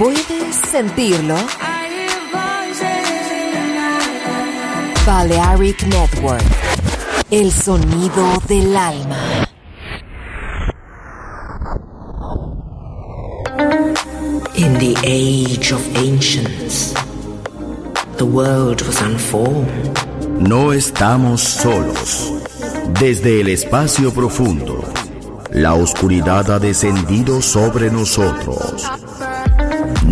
¿Puedes sentirlo? Balearic Network. El sonido del alma. In the age of ancients, the world was unformed. No estamos solos. Desde el espacio profundo, la oscuridad ha descendido sobre nosotros.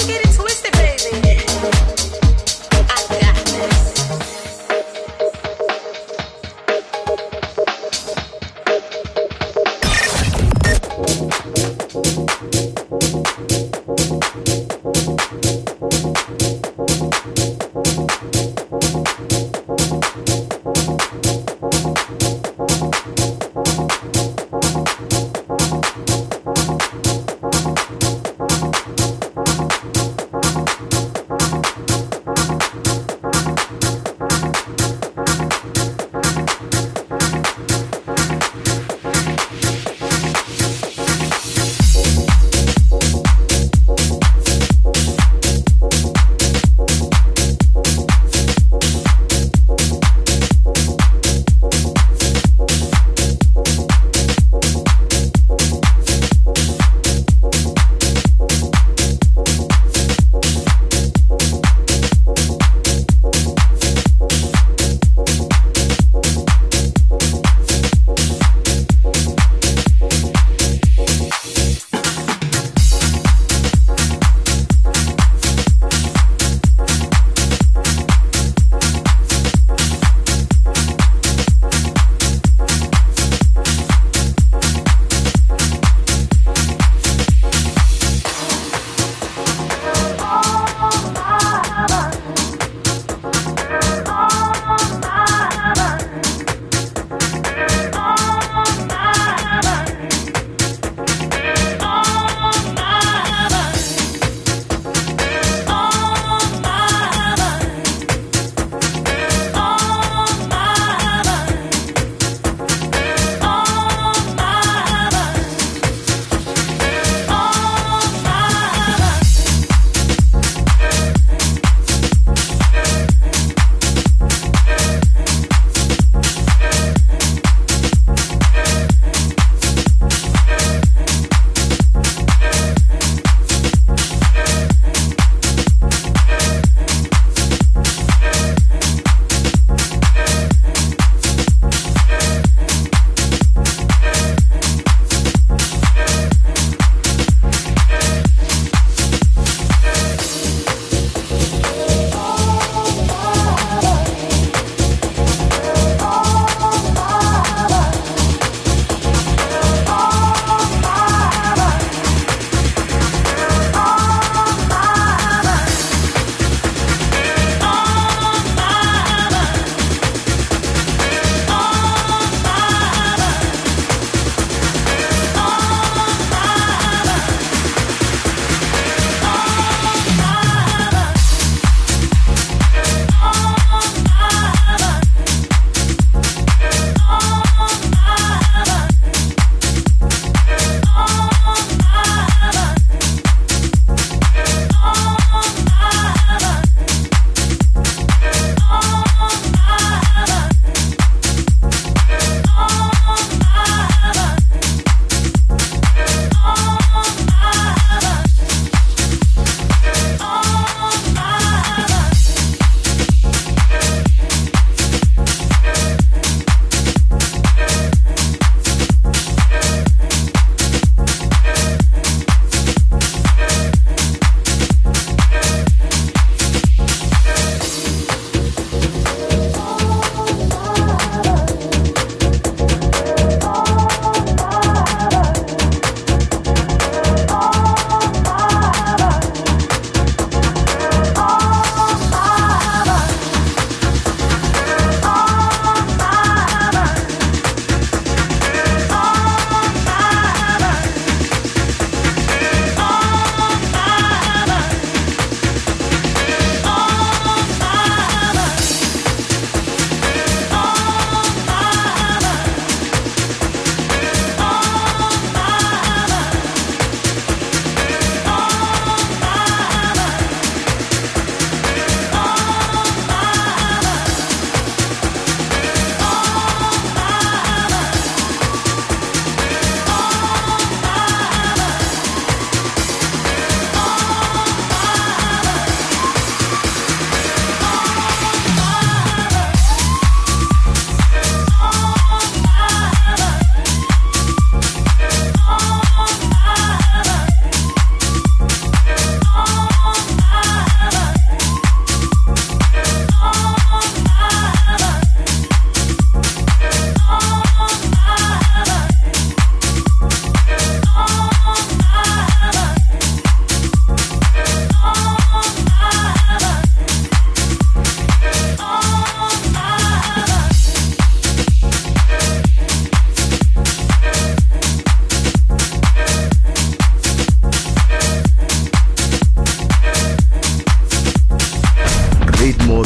you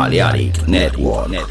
Balearic Network.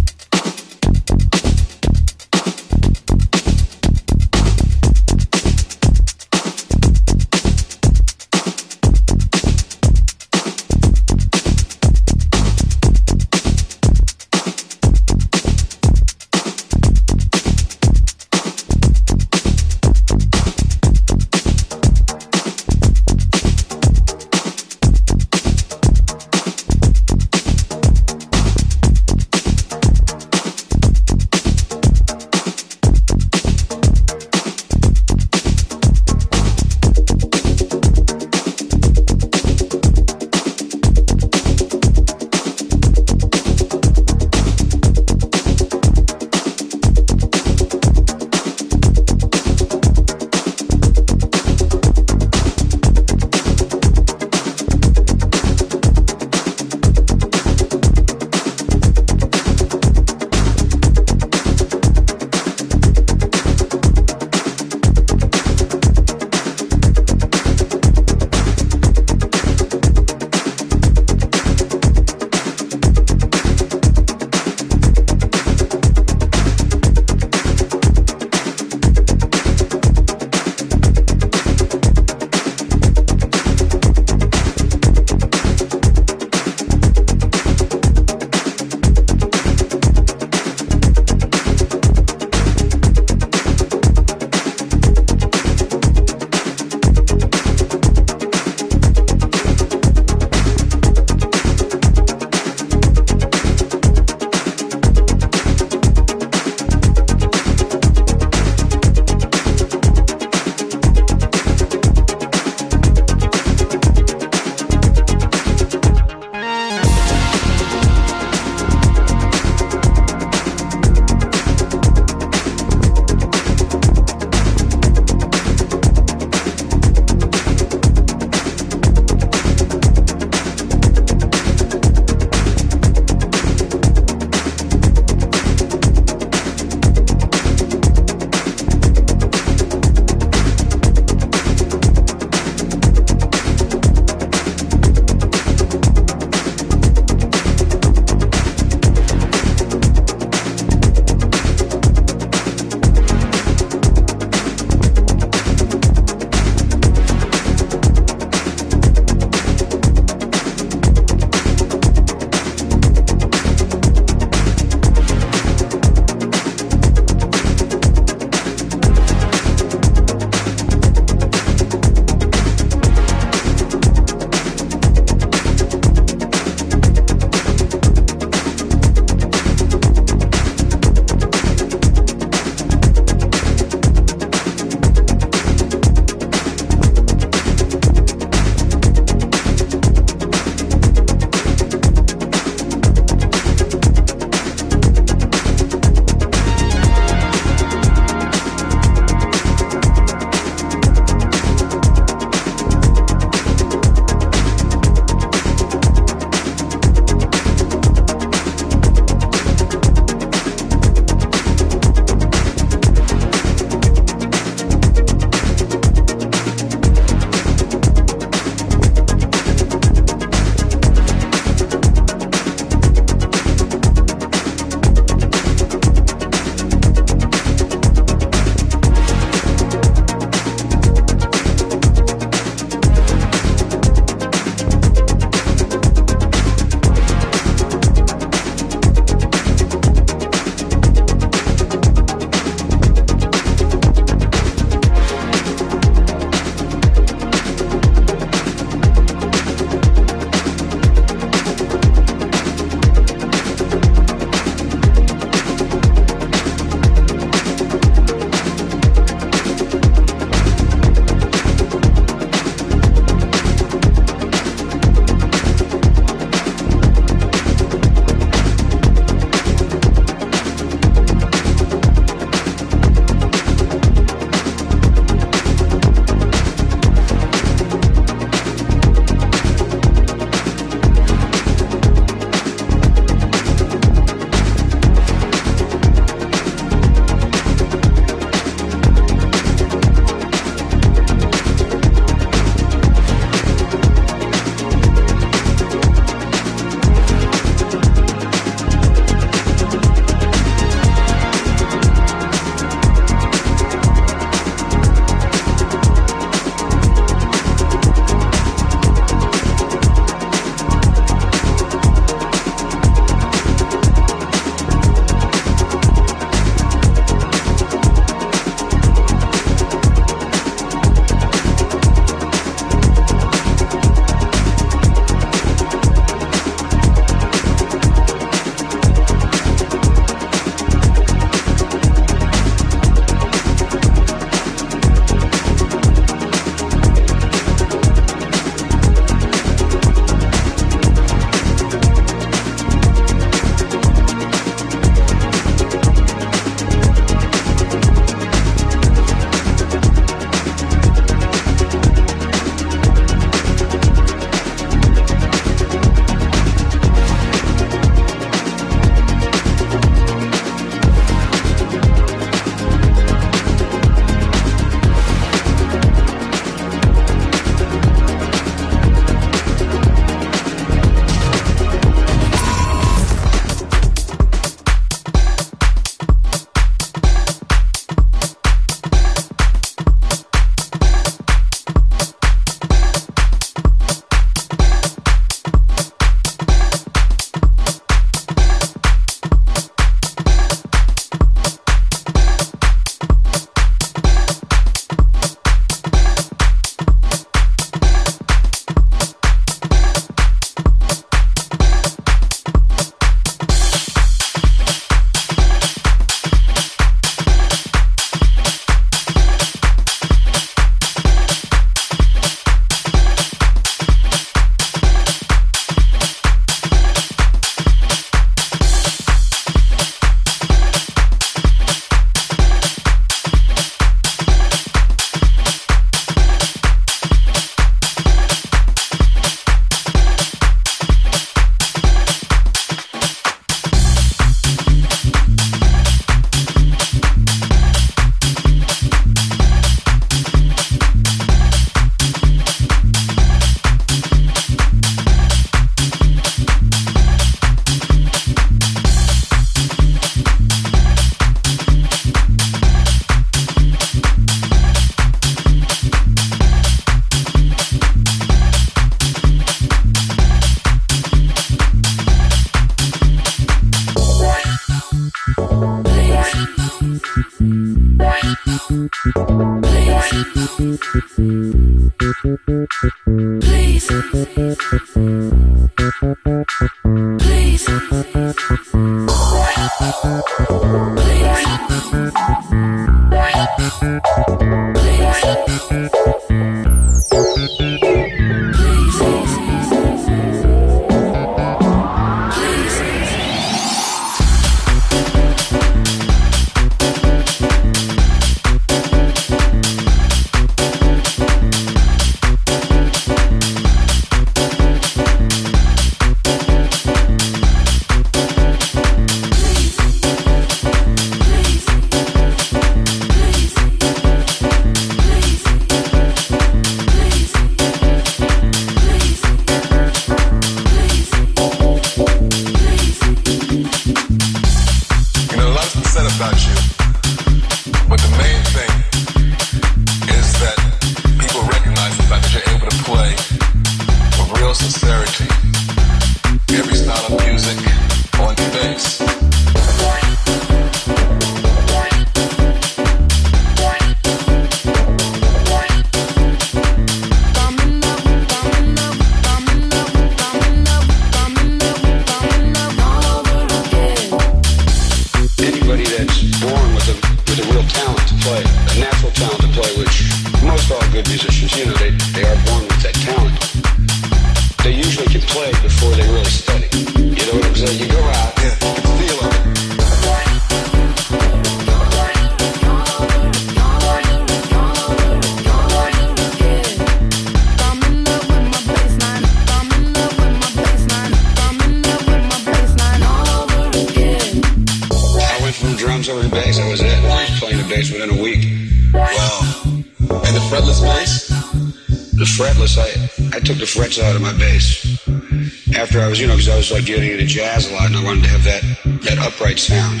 Like getting into jazz a lot, and I wanted to have that that upright sound.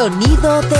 Sonido del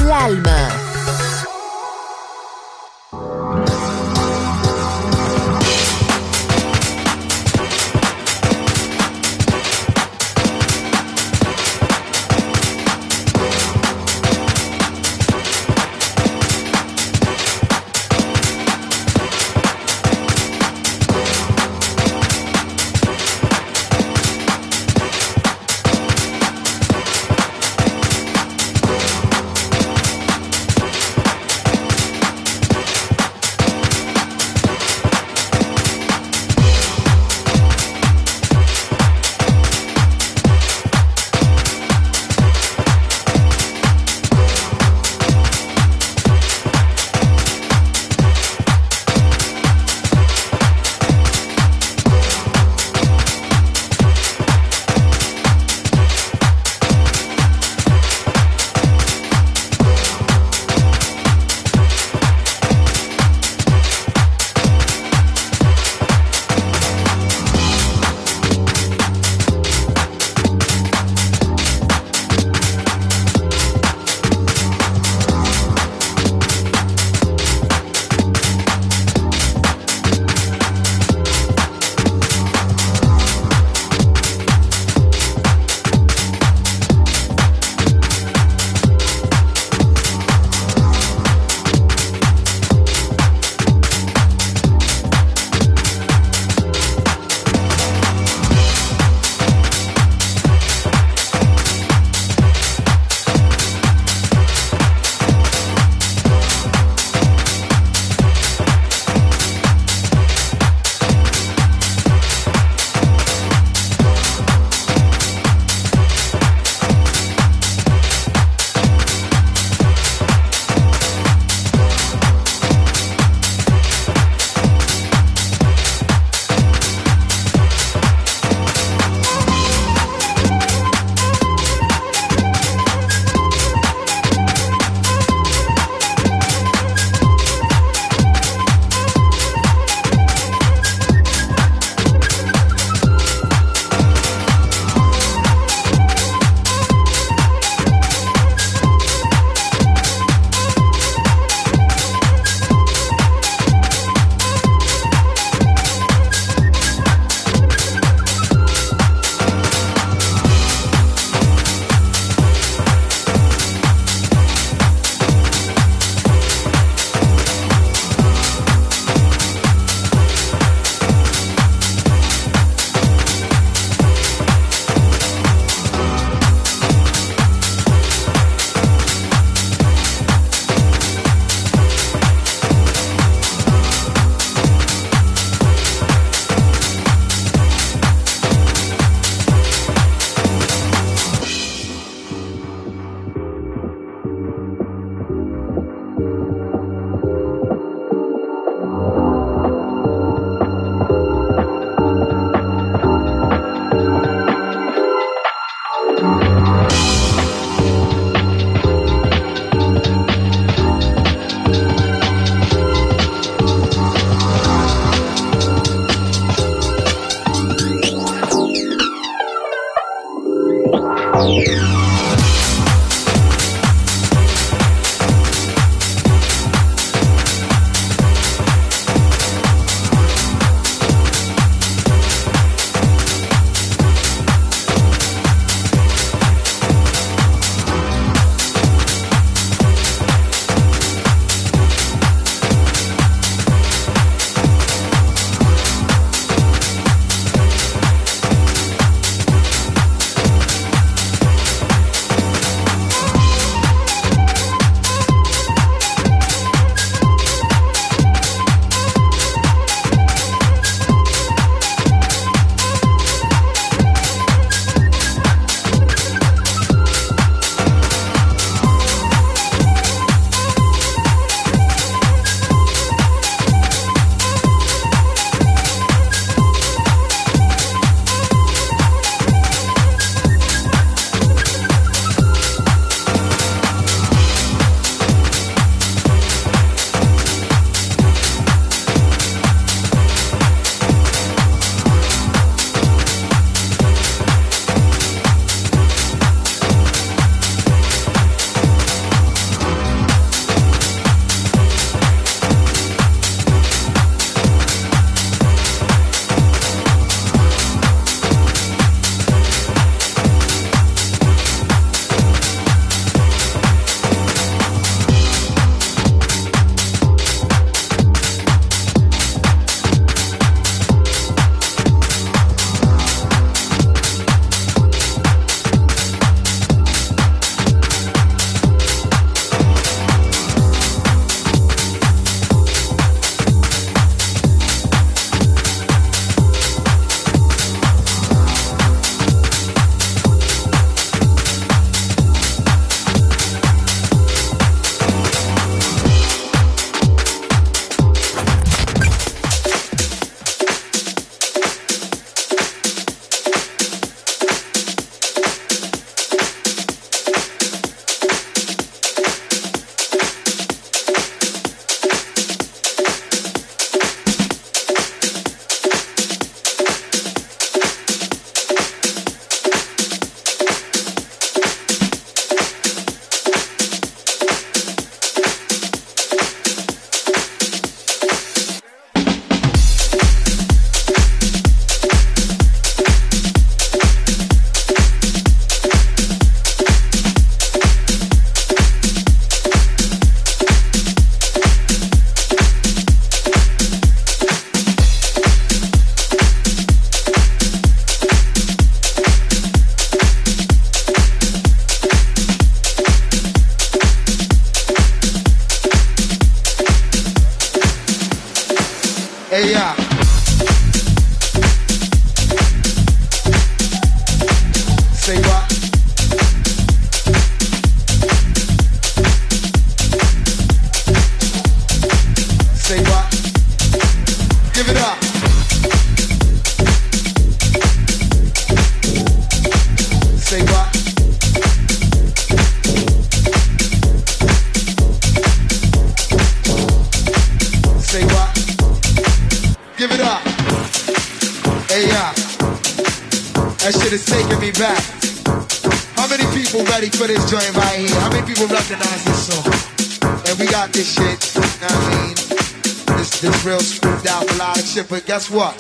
guess what?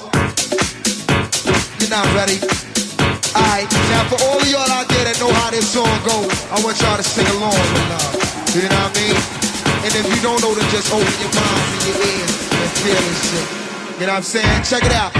You're not ready. Alright, now for all of y'all out there that know how this song go, I want y'all to sing along with. You know what I mean? And if you don't know, then just open your minds and your ears and feel this shit. You know what I'm saying? Check it out.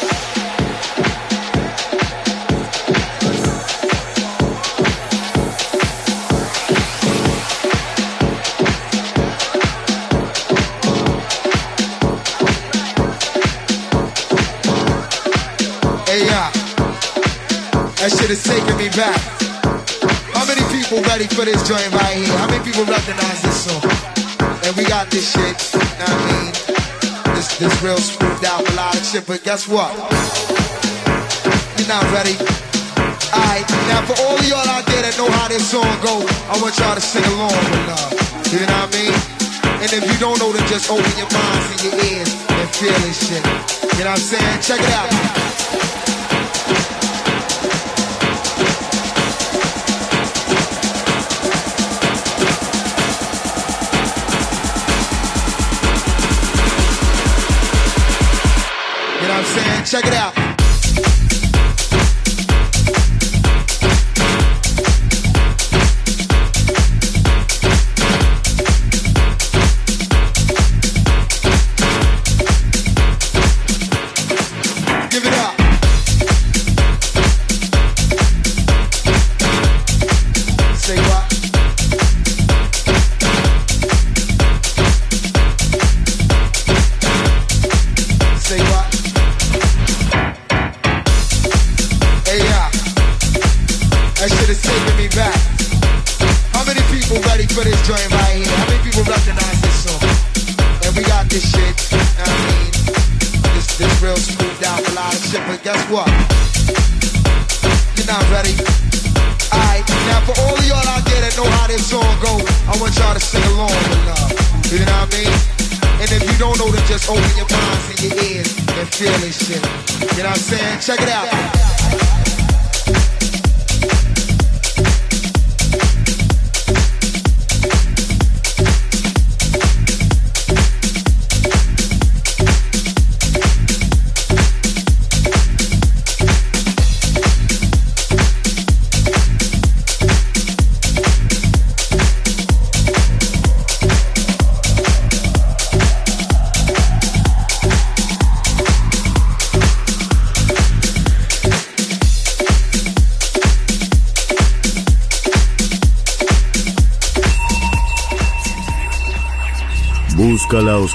Is taking me back. How many people ready for this joint right here? How many people recognize this song? And we got this shit, you know what I mean? This, this real smoothed out melodic shit, but guess what? You're not ready. Alright, now for all y'all out there that know how this song go, I want y'all to sing along with love. You know what I mean? And if you don't know, then just open your minds and your ears and feel this shit. You know what I'm saying? Check it out. Check it out. Open your minds and your ears and feel this shit. You know what I'm saying? Check it out.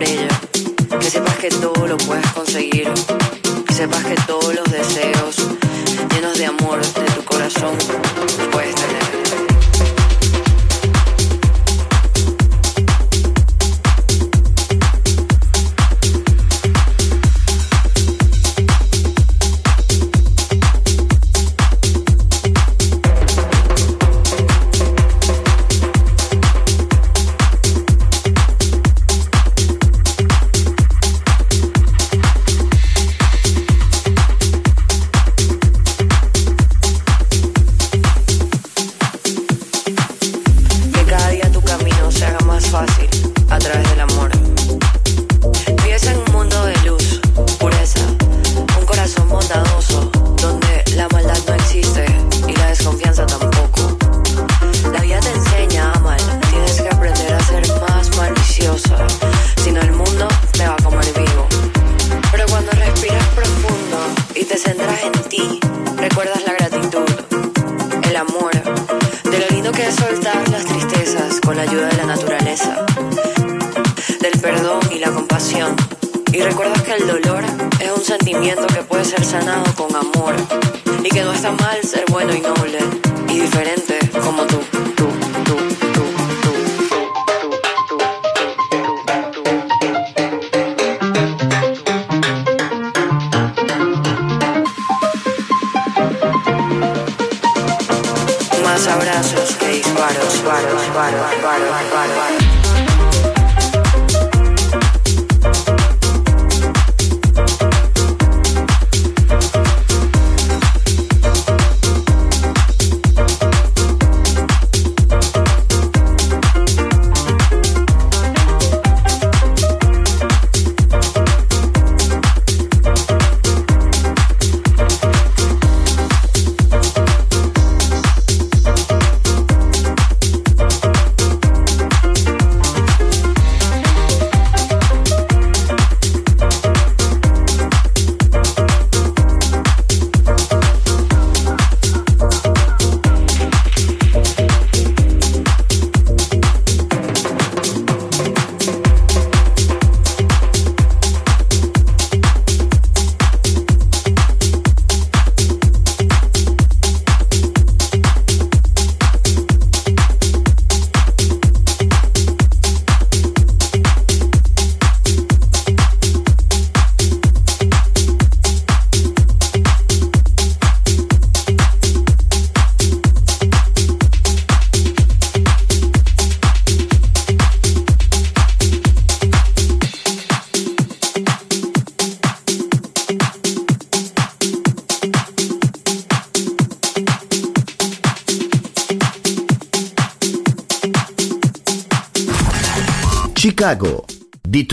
Por. Que sepas que todo lo puedes conseguir. Que sepas que todos los deseos llenos de amor de tu corazón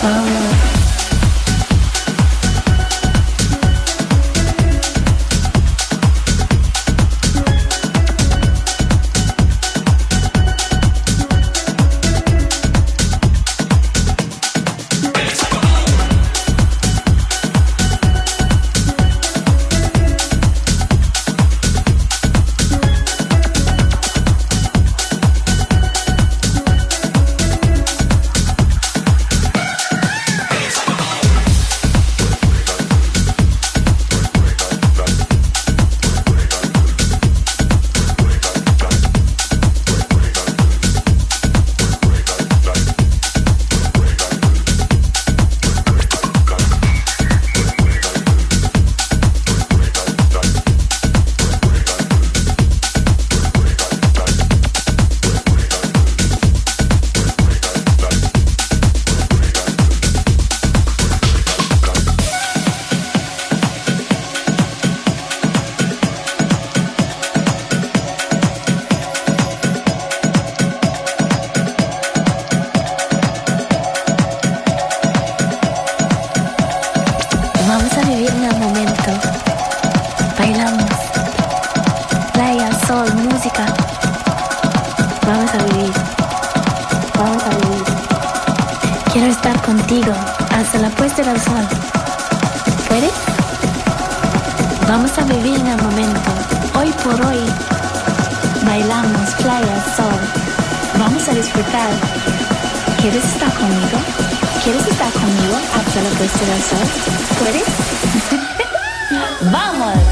Oh. ¡Vamos!